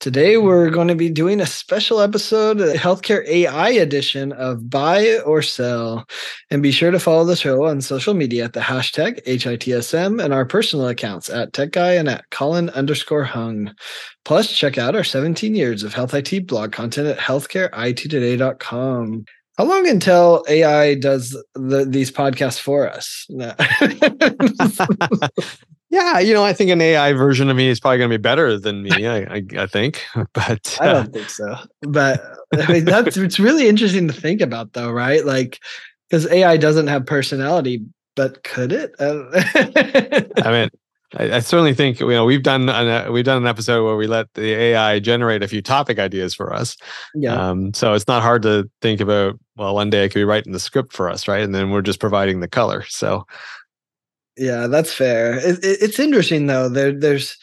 Today, we're going to be doing a special episode, a healthcare AI edition of Buy or Sell. And be sure to follow the show on social media at the hashtag HITSM and our personal accounts at Tech Guy and at Colin underscore Hung. Plus, check out our 17 years of health IT blog content at healthcareittoday.com. How long until AI does the, these podcasts for us? Yeah, you know, I think an AI version of me is probably going to be better than me. I, I, I think, but uh, I don't think so. But I mean, that's it's really interesting to think about, though, right? Like, because AI doesn't have personality, but could it? I mean, I, I, certainly think you know we've done an, uh, we've done an episode where we let the AI generate a few topic ideas for us. Yeah. Um, so it's not hard to think about. Well, one day it could be writing the script for us, right? And then we're just providing the color. So yeah, that's fair. It, it, it's interesting though. There, there's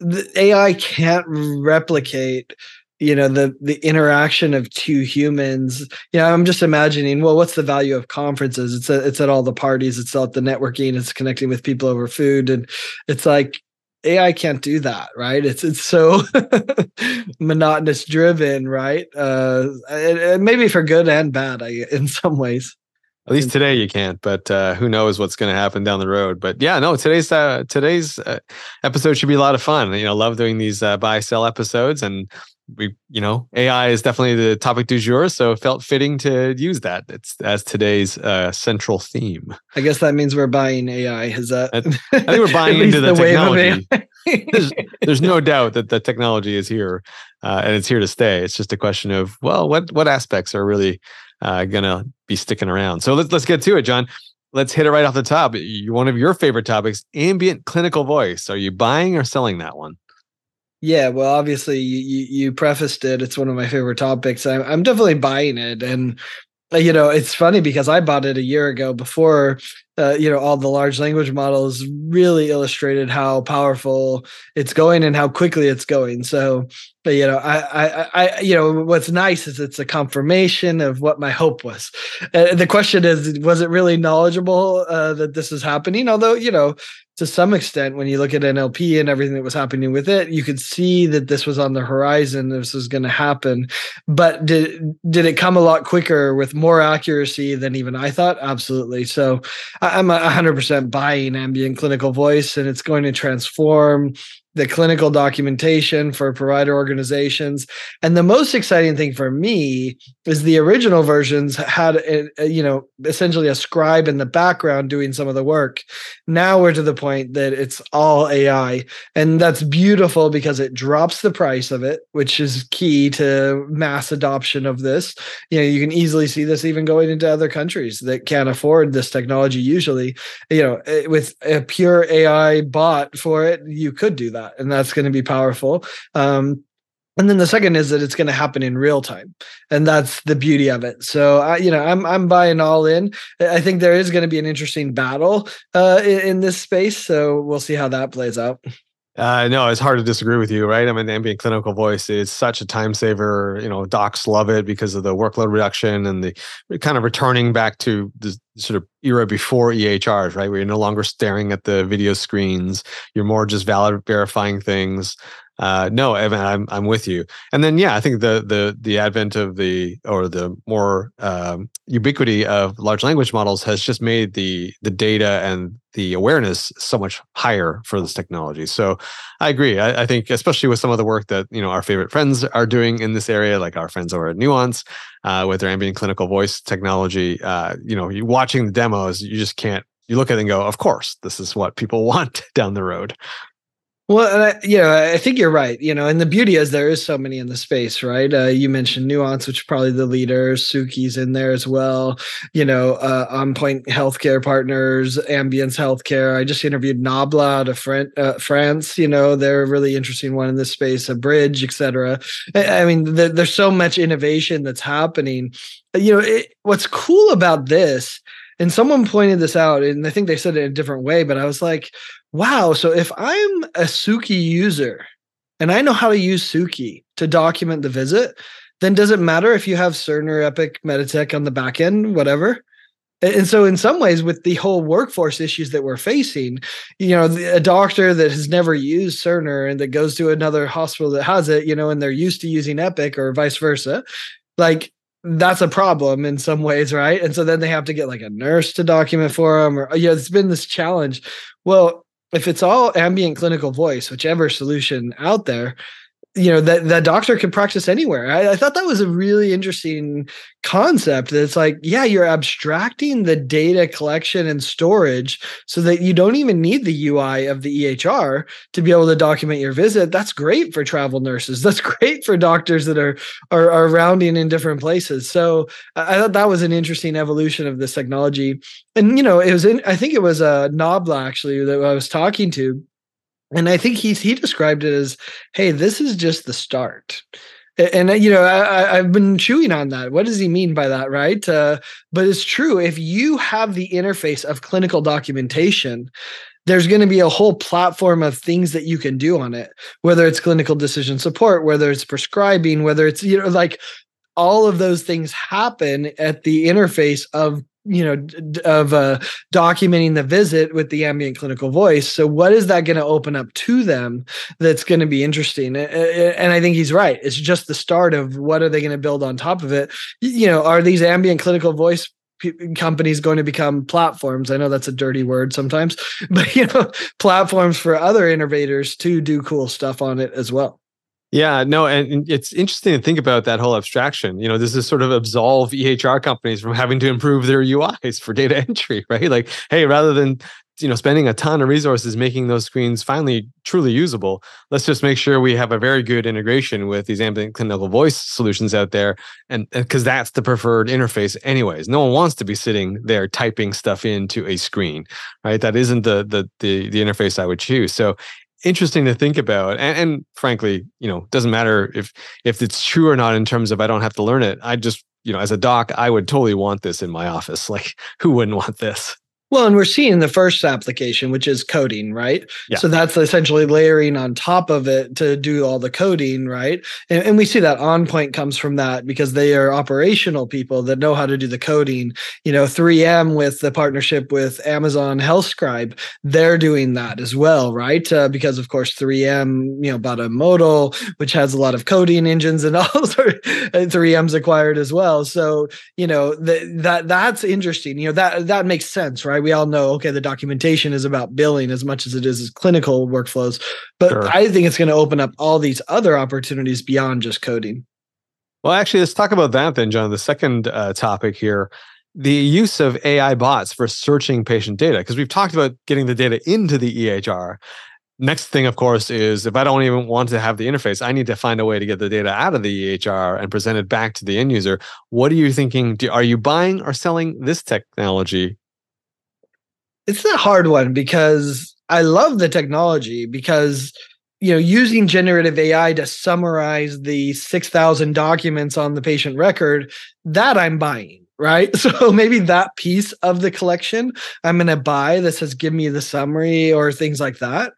the AI can't replicate you know the the interaction of two humans you know i'm just imagining well what's the value of conferences it's a, it's at all the parties it's at the networking it's connecting with people over food and it's like ai can't do that right it's it's so monotonous driven right uh maybe for good and bad I, in some ways at least today you can't, but uh, who knows what's going to happen down the road. But yeah, no, today's uh, today's uh, episode should be a lot of fun. You know, love doing these uh, buy sell episodes, and we, you know, AI is definitely the topic du jour, so it felt fitting to use that it's, as today's uh, central theme. I guess that means we're buying AI. Is that? I, I think we're buying into the, the technology. there's, there's, no doubt that the technology is here, uh, and it's here to stay. It's just a question of well, what what aspects are really uh, gonna be sticking around. So let's let's get to it, John. Let's hit it right off the top. One of your favorite topics: ambient clinical voice. Are you buying or selling that one? Yeah, well, obviously you you prefaced it. It's one of my favorite topics. I'm I'm definitely buying it, and uh, you know it's funny because I bought it a year ago before uh, you know all the large language models really illustrated how powerful it's going and how quickly it's going so you know I, I i you know what's nice is it's a confirmation of what my hope was uh, the question is was it really knowledgeable uh, that this is happening although you know to some extent, when you look at NLP and everything that was happening with it, you could see that this was on the horizon. This was going to happen, but did did it come a lot quicker with more accuracy than even I thought? Absolutely. So I'm hundred percent buying ambient clinical voice, and it's going to transform the clinical documentation for provider organizations. And the most exciting thing for me is the original versions had, a, a, you know, essentially a scribe in the background doing some of the work. Now we're to the point that it's all AI. And that's beautiful because it drops the price of it, which is key to mass adoption of this. You know, you can easily see this even going into other countries that can't afford this technology usually. You know, eh, with a pure AI bot for it, you could do that and that's going to be powerful. Um, and then the second is that it's going to happen in real time, and that's the beauty of it. So, I, you know, I'm I'm buying all in. I think there is going to be an interesting battle uh, in, in this space. So we'll see how that plays out. Uh, no, it's hard to disagree with you, right? I mean, the ambient clinical voice is such a time saver. You know, docs love it because of the workload reduction and the kind of returning back to the sort of era before EHRs, right? Where you're no longer staring at the video screens. You're more just valid verifying things uh, no, Evan, I'm I'm with you. And then yeah, I think the the the advent of the or the more um, ubiquity of large language models has just made the the data and the awareness so much higher for this technology. So I agree. I, I, think especially with some of the work that you know our favorite friends are doing in this area, like our friends over at Nuance uh, with their ambient clinical voice technology. Uh, you know, you watching the demos, you just can't. You look at it and go, "Of course, this is what people want down the road." Well, I, you know, I think you're right. You know, and the beauty is there is so many in the space, right? Uh, you mentioned Nuance, which is probably the leader. Suki's in there as well. You know, uh, On Point Healthcare Partners, Ambience Healthcare. I just interviewed Nabla out of Fran- uh, France. You know, they're a really interesting one in this space. Abridge, etc. I, I mean, the, there's so much innovation that's happening. You know, it, what's cool about this And someone pointed this out, and I think they said it in a different way, but I was like, wow. So if I'm a Suki user and I know how to use Suki to document the visit, then does it matter if you have Cerner, Epic, Meditech on the back end, whatever? And so, in some ways, with the whole workforce issues that we're facing, you know, a doctor that has never used Cerner and that goes to another hospital that has it, you know, and they're used to using Epic or vice versa, like that's a problem in some ways, right? And so then they have to get like a nurse to document for them, or you know, it's been this challenge. Well, if it's all ambient clinical voice, whichever solution out there, you know that that doctor can practice anywhere. I, I, thought that was a really interesting concept. It's like, yeah, you're abstracting the data collection and storage so that you don't even need the UI of the EHR to be able to document your visit. That's great for travel nurses. That's great for doctors that are are, are rounding in different places. So I, I thought that was an interesting evolution of this technology. And you know, it was in. I think it was a uh, Nabla actually that I was talking to and I think he's he described it as, "Hey, this is just the start." And you know, I, have been chewing on that. What does he mean by that, right? Uh, but it's true. If you have the interface of clinical documentation, there's going to be a whole platform of things that you can do on it. Whether it's clinical decision support, whether it's prescribing, whether it's you know, like all of those things happen at the interface of you know of uh, documenting the visit with the ambient clinical voice. So what is that going to open up to them that's going to be interesting? And i think he's right. It's just the start of what are they going to build on top of it? You know are these ambient clinical voice companies going to become platforms? I know that's a dirty word sometimes but you know platforms for other innovators to do cool stuff on it as well yeah, no, and it's interesting to think about that whole abstraction. You know, this is sort of absolve EHR companies from having to improve their UIs for data entry, right? Like, hey, rather than you know spending a ton of resources making those screens finally truly usable, let's just make sure we have a very good integration with these ambient clinical voice solutions out there, and uh, because that's the preferred interface, anyways. No one wants to be sitting there typing stuff into a screen, right? That isn't the the the, the interface I would choose. So interesting to think about and, and, frankly you know doesn't matter if if it's true or not in terms of i don't have to learn it. I just you know as a doc i would totally want this in my office. Like who wouldn't want this well, and we're seeing the first application, which is coding, right? Yeah. So that's essentially layering on top of it to do all the coding, right? And, and, we see that on point comes from that because they are operational people that know how to do the coding. You know, 3M with the partnership with Amazon HealthScribe, they're doing that as well, right? Uh, because of course 3M, you know, bought M*Modal, which has a lot of coding engines and all. 3M's acquired as well. So you know the, that that's interesting. You know that that makes sense, right? Right? We all know, okay, the documentation is about billing as much as it is as clinical workflows. But sure. I think it's going to open up all these other opportunities beyond just coding. Well, actually, let's talk about that then, John. The second uh, topic here the use of AI bots for searching patient data, because we've talked about getting the data into the EHR. Next thing, of course, is if I don't even want to have the interface, I need to find a way to get the data out of the EHR and present it back to the end user. What are you thinking? Do, are you buying or selling this technology it's a hard one because I love the technology because you know using generative AI to summarize the 6000 documents on the patient record that I'm buying right? So maybe that piece of the collection I'm going to buy that says give me the summary or things like that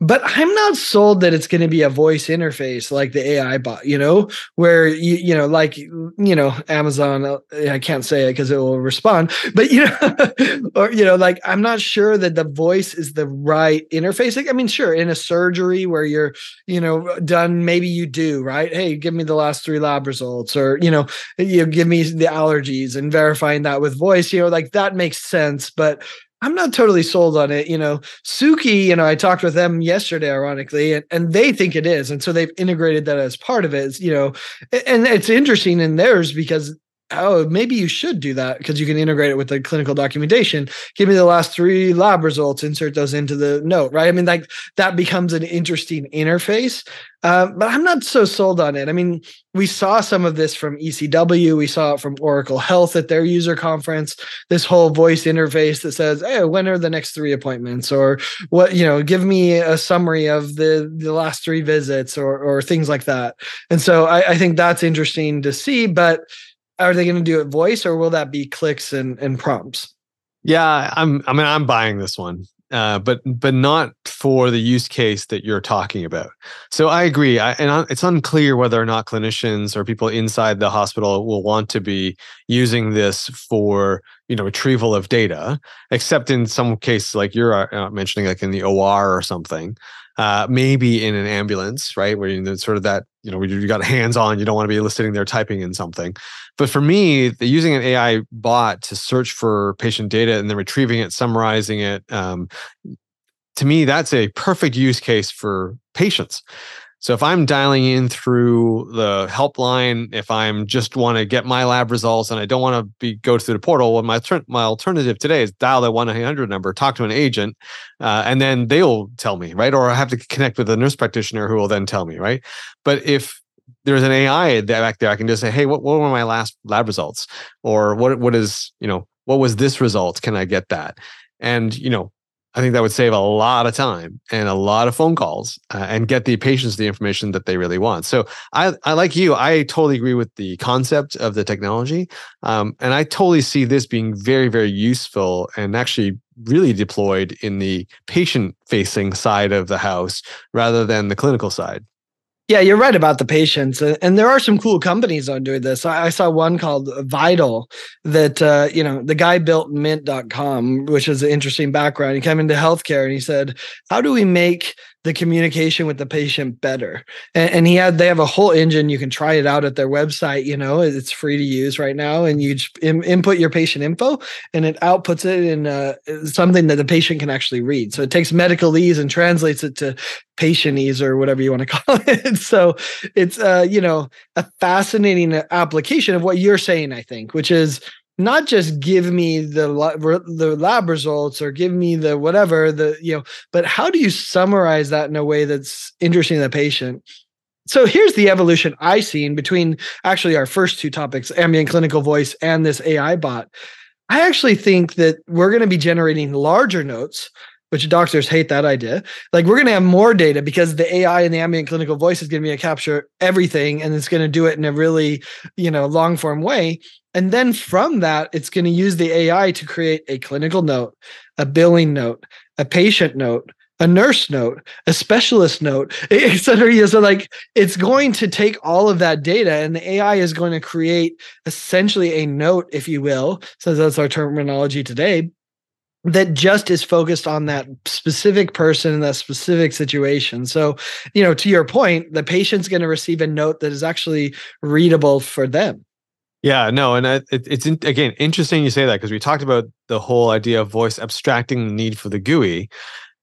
but I'm not sold that it's going to be a voice interface like the AI bot, you know, where you, you know, like, you know, Amazon, I can't say it because it will respond, but, you know, or, you know, like, I'm not sure that the voice is the right interface. Like, I mean, sure, in a surgery where you're, you know, done, maybe you do, right? Hey, give me the last three lab results, or, you know, you know, give me the allergies and verifying that with voice, you know, like that makes sense. But I'm not totally sold on it. You know, Suki, you know, I talked with them yesterday, ironically, and, and they think it is. And so they've integrated that as part of it, you know, and it's interesting in theirs because oh, maybe you should do that because you can integrate it with the clinical documentation. Give me the last three lab results, insert those into the note, right? I mean, like that becomes an interesting interface. Uh, but I'm not so sold on it. I mean, we saw some of this from ECW. We saw it from Oracle Health at their user conference. This whole voice interface that says, "Hey, when are the next three appointments?" or "What you know, give me a summary of the the last three visits," or or things like that. And so I, I think that's interesting to see. But are they going to do it voice or will that be clicks and, and prompts? Yeah, I'm. I mean, I'm buying this one, uh, but but not for the use case that you're talking about. So I agree, I, and it's unclear whether or not clinicians or people inside the hospital will want to be using this for you know retrieval of data, except in some cases like you're uh, mentioning, like in the OR or something uh, maybe in an ambulance, right? Where you sort of that, you know, you got hands on, you don't want to be sitting there typing in something. But for me, the, using an AI bot to search for patient data and then retrieving it, summarizing it, um, to me, that's a perfect use case for patients. So if I'm dialing in through the helpline, if I'm just want to get my lab results and I don't want to be go through the portal, well, my my alternative today is dial that one eight hundred number, talk to an agent, uh, and then they'll tell me, right? Or I have to connect with a nurse practitioner who will then tell me, right? But if there's an AI back there, I can just say, hey, what, what were my last lab results, or what what is you know what was this result? Can I get that? And you know I think that would save a lot of time and a lot of phone calls uh, and get the patients the information that they really want. So I, I like you. I totally agree with the concept of the technology, um, and I totally see this being very, very useful and actually really deployed in the patient-facing side of the house rather than the clinical side. Yeah, you're right about the patients, and there are some cool companies on doing this. I saw one called Vital that uh, you know the guy built Mint.com, which is an interesting background. He came into healthcare and he said, "How do we make the communication with the patient better. And, and, he had they have a whole engine. You can try it out at their website. You know, it's free to use right now, and you in, input your patient info, and it outputs it in uh, something that the patient can actually read. So it takes medicalese and translates it to patientese or whatever you want to call it. so it's uh, you know a fascinating application of what you're saying. I think, which is not just give me the the lab results or give me the whatever the you know but how do you summarize that in a way that's interesting to the patient? So here's the evolution i've seen between actually our first two topics ambient clinical voice and this ai bot. I actually think that we're going to be generating larger notes which doctors hate that idea. Like we're going to have more data because the AI and the ambient clinical voice is going to be to capture everything and it's going to do it in a really, you know, long form way. And then from that, it's going to use the AI to create a clinical note, a billing note, a patient note, a nurse note, a specialist note, etc. So like it's going to take all of that data and the AI is going to create essentially a note, if you will, since that's our terminology today, that just is focused on that specific person in that specific situation. So, you know, to your point, the patient's going to receive a note that is actually readable for them. Yeah, no, and it, it's in, again interesting you say that because we talked about the whole idea of voice abstracting the need for the GUI.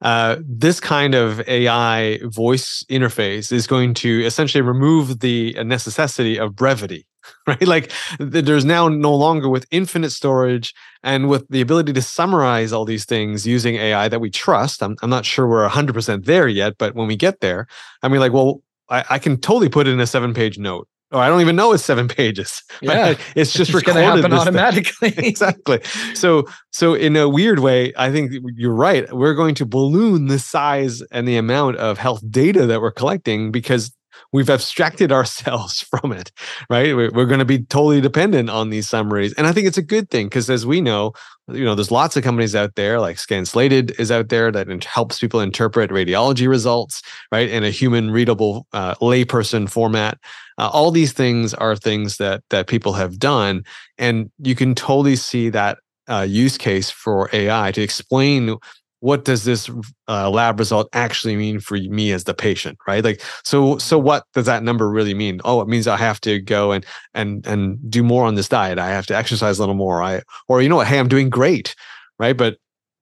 Uh, this kind of AI voice interface is going to essentially remove the necessity of brevity, right? Like there's now no longer with infinite storage and with the ability to summarize all these things using AI that we trust. I'm, I'm not sure we're 100% there yet, but when we get there, I mean, like, well, I, I can totally put it in a seven page note Oh, I don't even know it's seven pages. Yeah, it's just it's going to happen automatically. exactly. So, so in a weird way, I think you're right. We're going to balloon the size and the amount of health data that we're collecting because we've abstracted ourselves from it, right? We're, going to be totally dependent on these summaries, and I think it's a good thing because, as we know, you know, there's lots of companies out there, like Scanslated is out there that helps people interpret radiology results, right, in a human readable uh, layperson format. Uh, all these things are things that that people have done, and you can totally see that uh, use case for AI to explain what does this uh, lab result actually mean for me as the patient right? Like so so what does that number really mean? Oh it means i have to go and and and do more on this diet. I have to exercise a little more. I or you know what? Hey i'm doing great right? But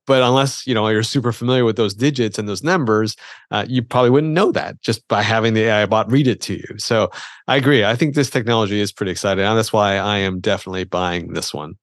but unless you know you're super familiar with those digits and those numbers uh, you probably wouldn't know that just by having the ai bot read it to you. So i agree. I think this technology is pretty exciting and that's why i am definitely buying this one.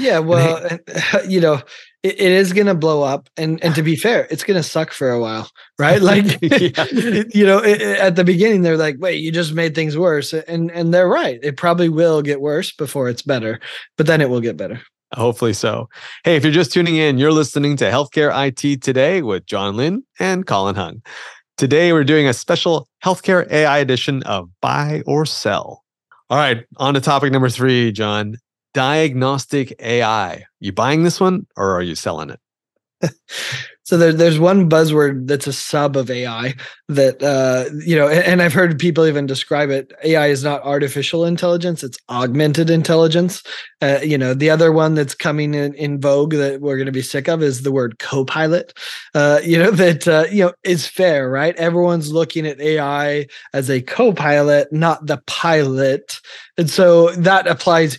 Yeah, well, you know, it is going to blow up, and and to be fair, it's going to suck for a while, right? Like, you know, it, at the beginning, they're like, "Wait, you just made things worse," and and they're right. It probably will get worse before it's better, but then it will get better. Hopefully so. Hey, if you're just tuning in, you're listening to Healthcare IT Today with John Lynn and Colin Hung. Today, we're doing a special Healthcare AI edition of Buy or Sell. All right, on to topic number three, John diagnostic AI. You buying this one or are you selling it? so there, there's one buzzword that's a sub of AI that uh, you know, and, and, I've heard people even describe it. AI is not artificial intelligence; it's augmented intelligence. Uh, you know, the other one that's coming in, in vogue that we're going to be sick of is the word co-pilot. Uh, you know that uh, you know is fair, right? Everyone's looking at AI as a co-pilot, not the pilot, and so that applies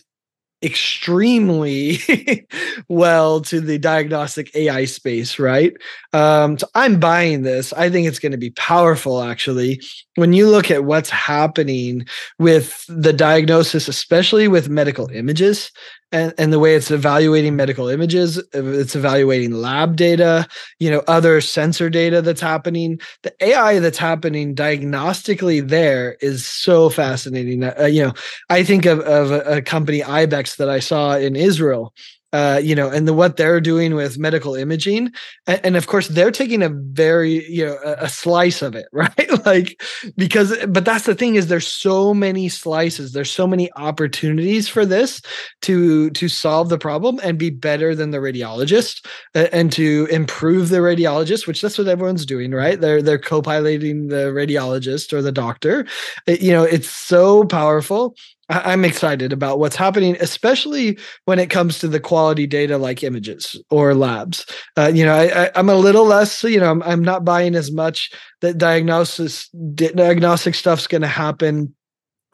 extremely well to the diagnostic AI space, right? Um, so I'm buying this. I think it's going to be powerful, actually. When you look at what's happening with the diagnosis, especially with medical images, and, and the way it's evaluating medical images, it's evaluating lab data, you know, other sensor data that's happening. The AI that's happening diagnostically there is so fascinating. Uh, you know, I think of, of a, a company Ibex that I saw in Israel uh, you know, and the what they're doing with medical imaging, and, and, of course they're taking a very, you know, a, a, slice of it, right? like because, but that's the thing is there's so many slices, there's so many opportunities for this to to solve the problem and be better than the radiologist, uh, and to improve the radiologist, which that's what everyone's doing, right? They're they're co-piloting the radiologist or the doctor. It, you know, it's so powerful I'm excited about what's happening, especially when it comes to the quality data like images or labs. Uh, you know, I, am a little less, you know, I'm, I'm not buying as much that diagnosis diagnostic stuff's going to happen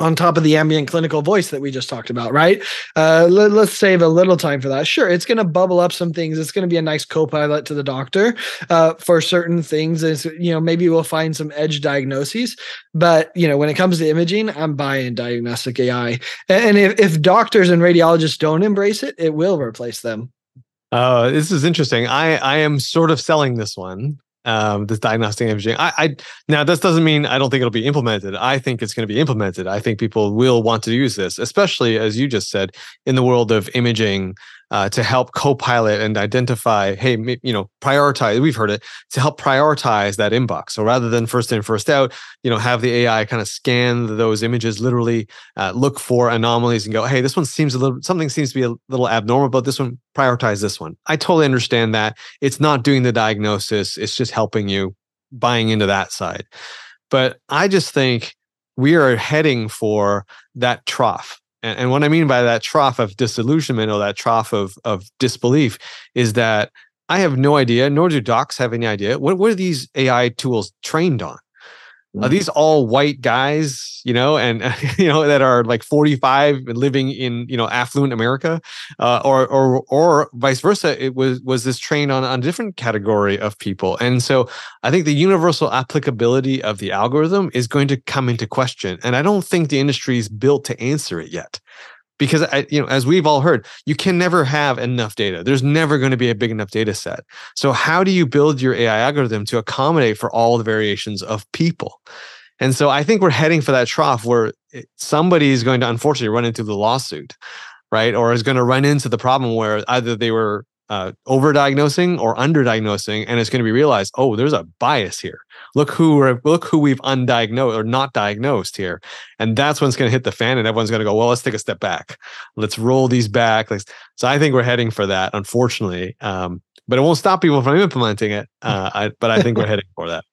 on top of the ambient clinical voice that we just talked about, right? Uh, let, us save a little time for that. Sure, it's going to bubble up some things. It's going to be a nice co-pilot to the doctor uh, for certain things. Is you know maybe we'll find some edge diagnoses, but you know when it comes to imaging, I'm buying diagnostic AI. And if, if doctors and radiologists don't embrace it, it will replace them. Uh, this is interesting. I I am sort of selling this one um, this diagnostic imaging. I, I now this doesn't mean I don't think it'll be implemented. I think it's going to be implemented. I think people will want to use this, especially as you just said, in the world of imaging uh, to help co-pilot and identify, hey, you know, prioritize. We've heard it to help prioritize that inbox. So rather than first in, first out, you know, have the AI kind of scan those images, literally uh, look for anomalies and go, hey, this one seems a little, something seems to be a little abnormal, but this one, prioritize this one. I totally understand that. It's not doing the diagnosis. It's just helping you buying into that side. But I just think we are heading for that trough and, and what I mean by that trough of disillusionment or that trough of, of disbelief is that I have no idea, nor do docs have any idea. What, what are these AI tools trained on? Are these all white guys, you know, and you know that are like 45 and living in you know affluent America, uh, or or or vice versa? It was was this trained on, on a different category of people, and so I think the universal applicability of the algorithm is going to come into question, and I don't think the industry is built to answer it yet because I, you know as we've all heard you can never have enough data. There's never going to be a big enough data set. So how do you build your ai algorithm to accommodate for all the variations of people? And so i think we're heading for that trough where somebody is going to unfortunately run into the lawsuit right? Or is going to run into the problem where either they were uh, overdiagnosing or underdiagnosing, and it's going to be realized, oh, there's a bias here. Look who we're, look who we've undiagnosed or not diagnosed here, and that's when it's going to hit the fan, and everyone's going to go, well, let's take a step back, let's roll these back. So I think we're heading for that, unfortunately, um, but it won't stop people from implementing it. Uh, I, but I think we're heading for that.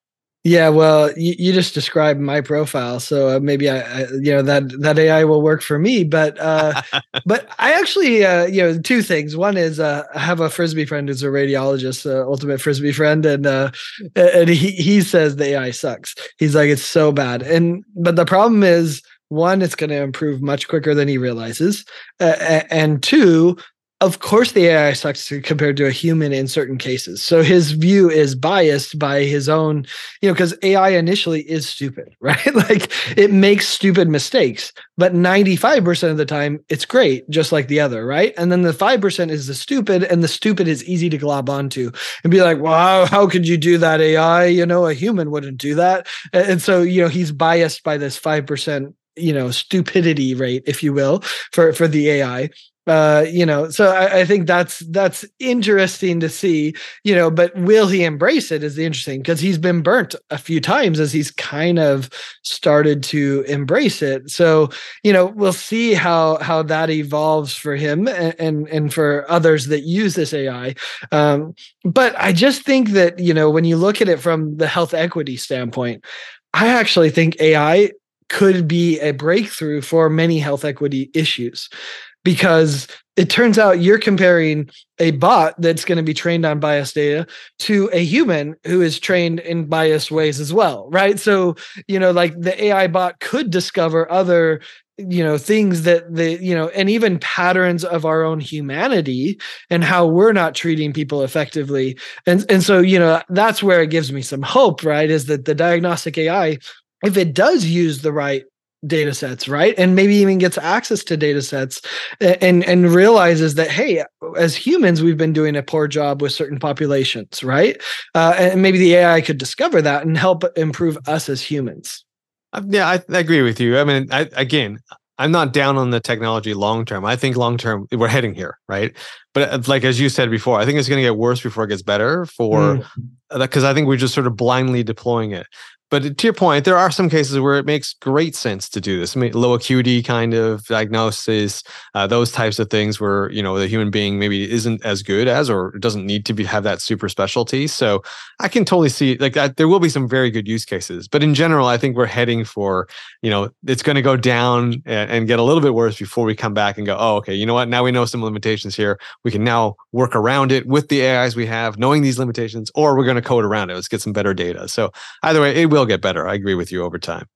Yeah, well, you, you just described my profile, so uh, maybe I, I, you know, that that AI will work for me. But uh, but I actually, uh, you know, two things. One is uh, I have a frisbee friend who's a radiologist, uh, ultimate frisbee friend, and uh, and he he says the AI sucks. He's like it's so bad, and but the problem is one, it's going to improve much quicker than he realizes, uh, and two, of course the AI sucks compared to a human in certain cases. So his view is biased by his own, you know, because AI initially is stupid, right? like it makes stupid mistakes, but 95% of the time it's great, just like the other, right? And then the 5% is the stupid, and the stupid is easy to glob onto and be like, wow, how could you do that, AI? You know, a human wouldn't do that. And so, you know, he's biased by this 5% you know stupidity rate if you will for for the ai uh, you know, so I, I, think that's that's interesting to see, you know, but will he embrace it is the interesting because he's been burnt a few times as he's kind of started to embrace it. So, you know, we'll see how how that evolves for him and and, and for others that use this AI. Um, but I just think that, you know, when you look at it from the health equity standpoint, I actually think AI could be a breakthrough for many health equity issues because it turns out you're comparing a bot that's going to be trained on biased data to a human who is trained in biased ways as well right? So you know like the ai bot could discover other you know things that the you know and even patterns of our own humanity and how we're not treating people effectively. And and so you know that's where it gives me some hope right is that the diagnostic ai if it does use the right data sets right? And maybe even gets access to data sets and and realizes that hey as humans we've been doing a poor job with certain populations right? Uh, and maybe the ai could discover that and help improve us as humans. Yeah i, I agree with you. I mean I, again i'm not down on the technology long term. I think long term we're heading here right? But uh, like as you said before i think it's going to get worse before it gets better for because mm. i think we're just sort of blindly deploying it but to your point, there are some cases where it makes great sense to do this. I mean, low acuity kind of diagnosis, uh, those types of things where you know the human being maybe isn't as good as or doesn't need to be have that super specialty. So I can totally see like that. There will be some very good use cases, but in general, I think we're heading for you know it's going to go down and, and get a little bit worse before we come back and go, oh, okay, you know what? Now we know some limitations here. We can now work around it with the AIs we have, knowing these limitations, or we're going to code around it. Let's get some better data. So either way, it will will get better. I agree with you over time.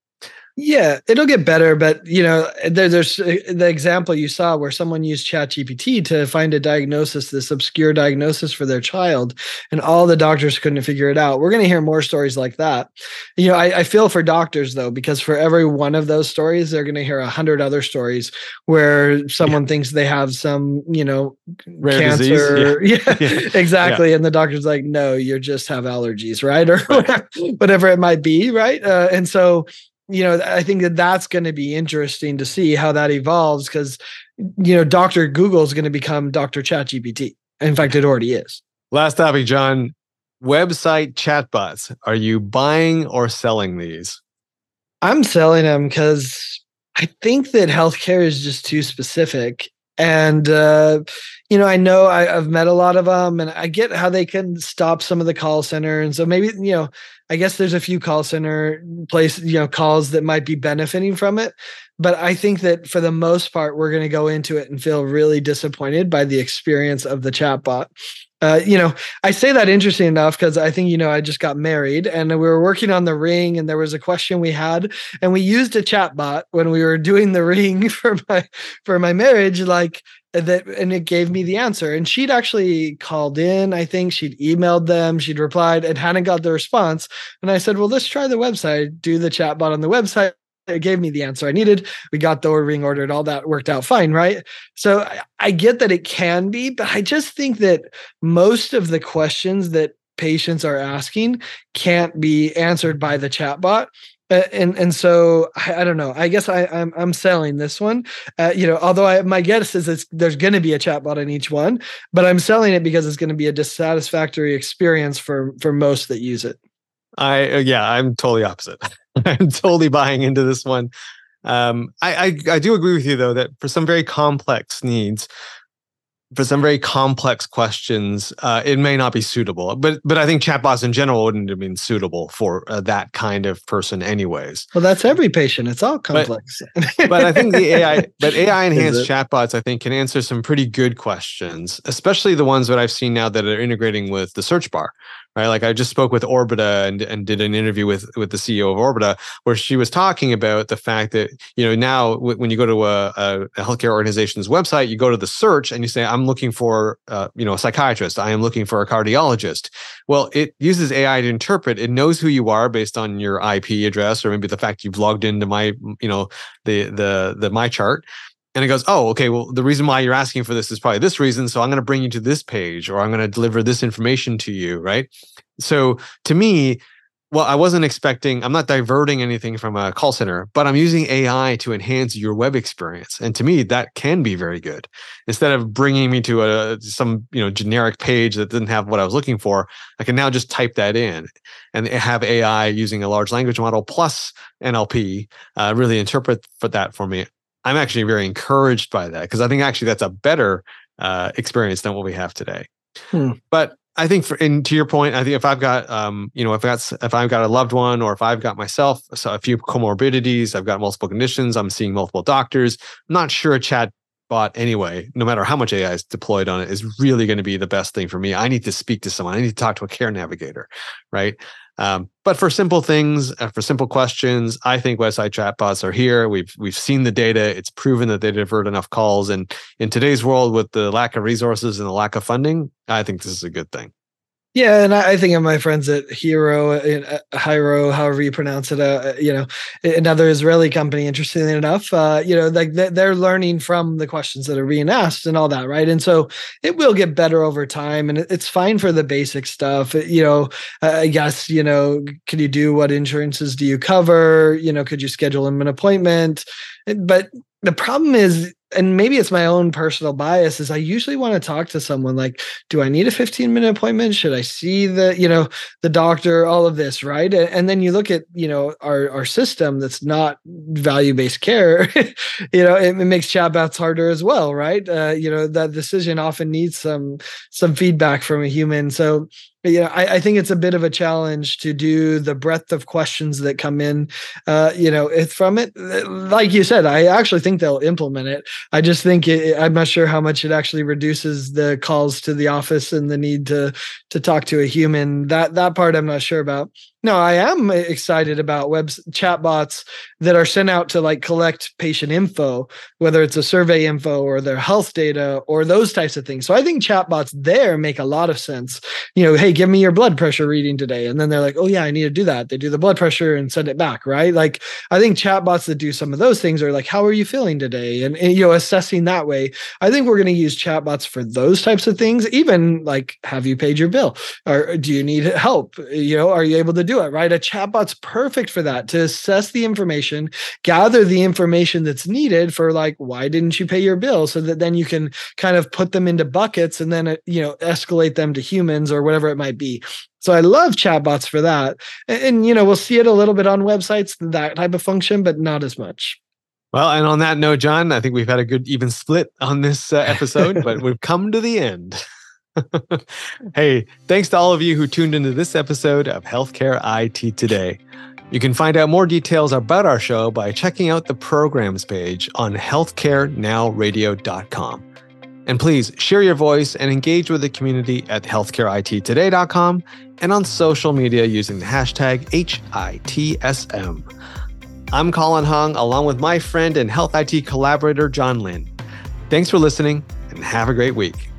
Yeah, it'll get better, but you know, there, there's uh, the example you saw where someone used ChatGPT to find a diagnosis, this obscure diagnosis for their child, and all the doctors couldn't figure it out. We're going to hear more stories like that. You know, I, I, feel for doctors though, because for every one of those stories, they're going to hear a hundred other stories where someone yeah. thinks they have some, you know, Rare cancer. Yeah, yeah. yeah. exactly. And the doctor's like, no, you just have allergies, right, or whatever it might be, right? Uh, and so you know, I think that that's going to be interesting to see how that evolves because, you know, Dr. Google is going to become Dr. ChatGPT. In fact, it already is. Last topic, John. Website chatbots. Are you buying or selling these? I'm selling them because I think that healthcare is just too specific. And, uh, you know, I know I, have met a lot of them and I get how they can stop some of the call center. And so maybe, you know, I guess there's a few call center place, you know, calls that might be benefiting from it. But I think that for the most part, we're going to go into it and feel really disappointed by the experience of the chatbot. Uh, you know, I say that interesting enough because I think, you know, I just got married and we were working on the ring and there was a question we had and we used a chatbot when we were doing the ring for my for my marriage. Like, that and it gave me the answer. And she'd actually called in i think. She'd emailed them. She'd replied and hadn't got the response. And i said well let's try the website do the chat bot on the website it gave me the answer i needed we got the ordering ordered all that worked out fine right so I, get that it can be but i just think that most of the questions that patients are asking can't be answered by the chatbot and and so I, I, don't know. I guess I, I'm I'm selling this one. Uh, you know, although I, my guess is there's going to be a chatbot in each one, but I'm selling it because it's going to be a dissatisfactory experience for for most that use it. I uh, yeah, I'm totally opposite. I'm totally buying into this one. Um, I, I I do agree with you though that for some very complex needs, for some very complex questions, uh, it may not be suitable. But but I think chatbots in general wouldn't have been suitable for uh, that kind of person, anyways. Well, that's every patient. It's all complex. But, but I think the AI, but AI enhanced chatbots, I think, can answer some pretty good questions, especially the ones that I've seen now that are integrating with the search bar right? Like I just spoke with Orbita and, and did an interview with with the CEO of Orbita where she was talking about the fact that you know now w- when you go to a, a, healthcare organization's website, you go to the search and you say I'm looking for uh, you know a psychiatrist, I am looking for a cardiologist. Well, it uses AI to interpret. It knows who you are based on your IP address or maybe the fact you've logged into my you know the the the MyChart and it goes, oh, okay, well, the reason why you're asking for this is probably this reason. So I'm going to bring you to this page or I'm going to deliver this information to you. Right. So to me, well, I wasn't expecting, I'm not diverting anything from a call center, but I'm using AI to enhance your web experience. And to me, that can be very good. Instead of bringing me to a some, you know, generic page that didn't have what I was looking for, I can now just type that in and have AI using a large language model plus NLP uh, really interpret for that for me. I'm actually very encouraged by that because I think actually that's a better uh, experience than what we have today. Hmm. But I think for and to your point, I think if I've got um, you know, if I've got if I've got a loved one or if I've got myself so a few comorbidities, I've got multiple conditions, I'm seeing multiple doctors, I'm not sure a chat bot anyway, no matter how much AI is deployed on it, is really going to be the best thing for me. I need to speak to someone. I need to talk to a care navigator, right? Um, but for simple things, uh, for simple questions, I think website chatbots are here. We've we've seen the data. It's proven that they divert enough calls. And in today's world, with the lack of resources and the lack of funding, I think this is a good thing. Yeah, and I, think of my friends at Hero, uh, Hyro, however you pronounce it, uh, you know, another Israeli company. Interestingly enough, uh, you know, like they're learning from the questions that are being asked and all that, right? And so it will get better over time, and it's fine for the basic stuff. You know, I guess you know, can you do what insurances do you cover? You know, could you schedule them an appointment? But the problem is and maybe it's my own personal bias is I usually want to talk to someone like, do I need a 15 minute appointment? Should I see the, you know, the doctor, all of this, right? And then you look at, you know, our, our system that's not value-based care, you know, it, it, makes chatbots harder as well, right? Uh, you know, that decision often needs some, some feedback from a human. So you know, I, I, think it's a bit of a challenge to do the breadth of questions that come in. Uh, you know, from it, like you said, I actually think they'll implement it. I just think it, I'm not sure how much it actually reduces the calls to the office and the need to to talk to a human. That that part I'm not sure about. No, I am excited about web chatbots that are sent out to like collect patient info, whether it's a survey info or their health data or those types of things. So I think chatbots there make a lot of sense. You know, hey, give me your blood pressure reading today. And then they're like, oh, yeah, I need to do that. They do the blood pressure and send it back, right? Like, I think chatbots that do some of those things are like, how are you feeling today? And, and you know, assessing that way. I think we're going to use chatbots for those types of things, even like, have you paid your bill? Or do you need help? You know, are you able to do do it, right? A chatbot's perfect for that to assess the information, gather the information that's needed for like, why didn't you pay your bill? So that then you can kind of put them into buckets and then, uh, you know, escalate them to humans or whatever it might be. So I love chatbots for that. And, and, you know, we'll see it a little bit on websites, that type of function, but not as much. Well, and on that note, John, I think we've had a good even split on this uh, episode, but we've come to the end. hey, thanks to all of you who tuned into this episode of Healthcare IT Today. You can find out more details about our show by checking out the programs page on healthcarenowradio.com. And please share your voice and engage with the community at healthcareittoday.com and on social media using the hashtag HITSM. I'm Colin Hung, along with my friend and health IT collaborator, John Lynn. Thanks for listening and have a great week.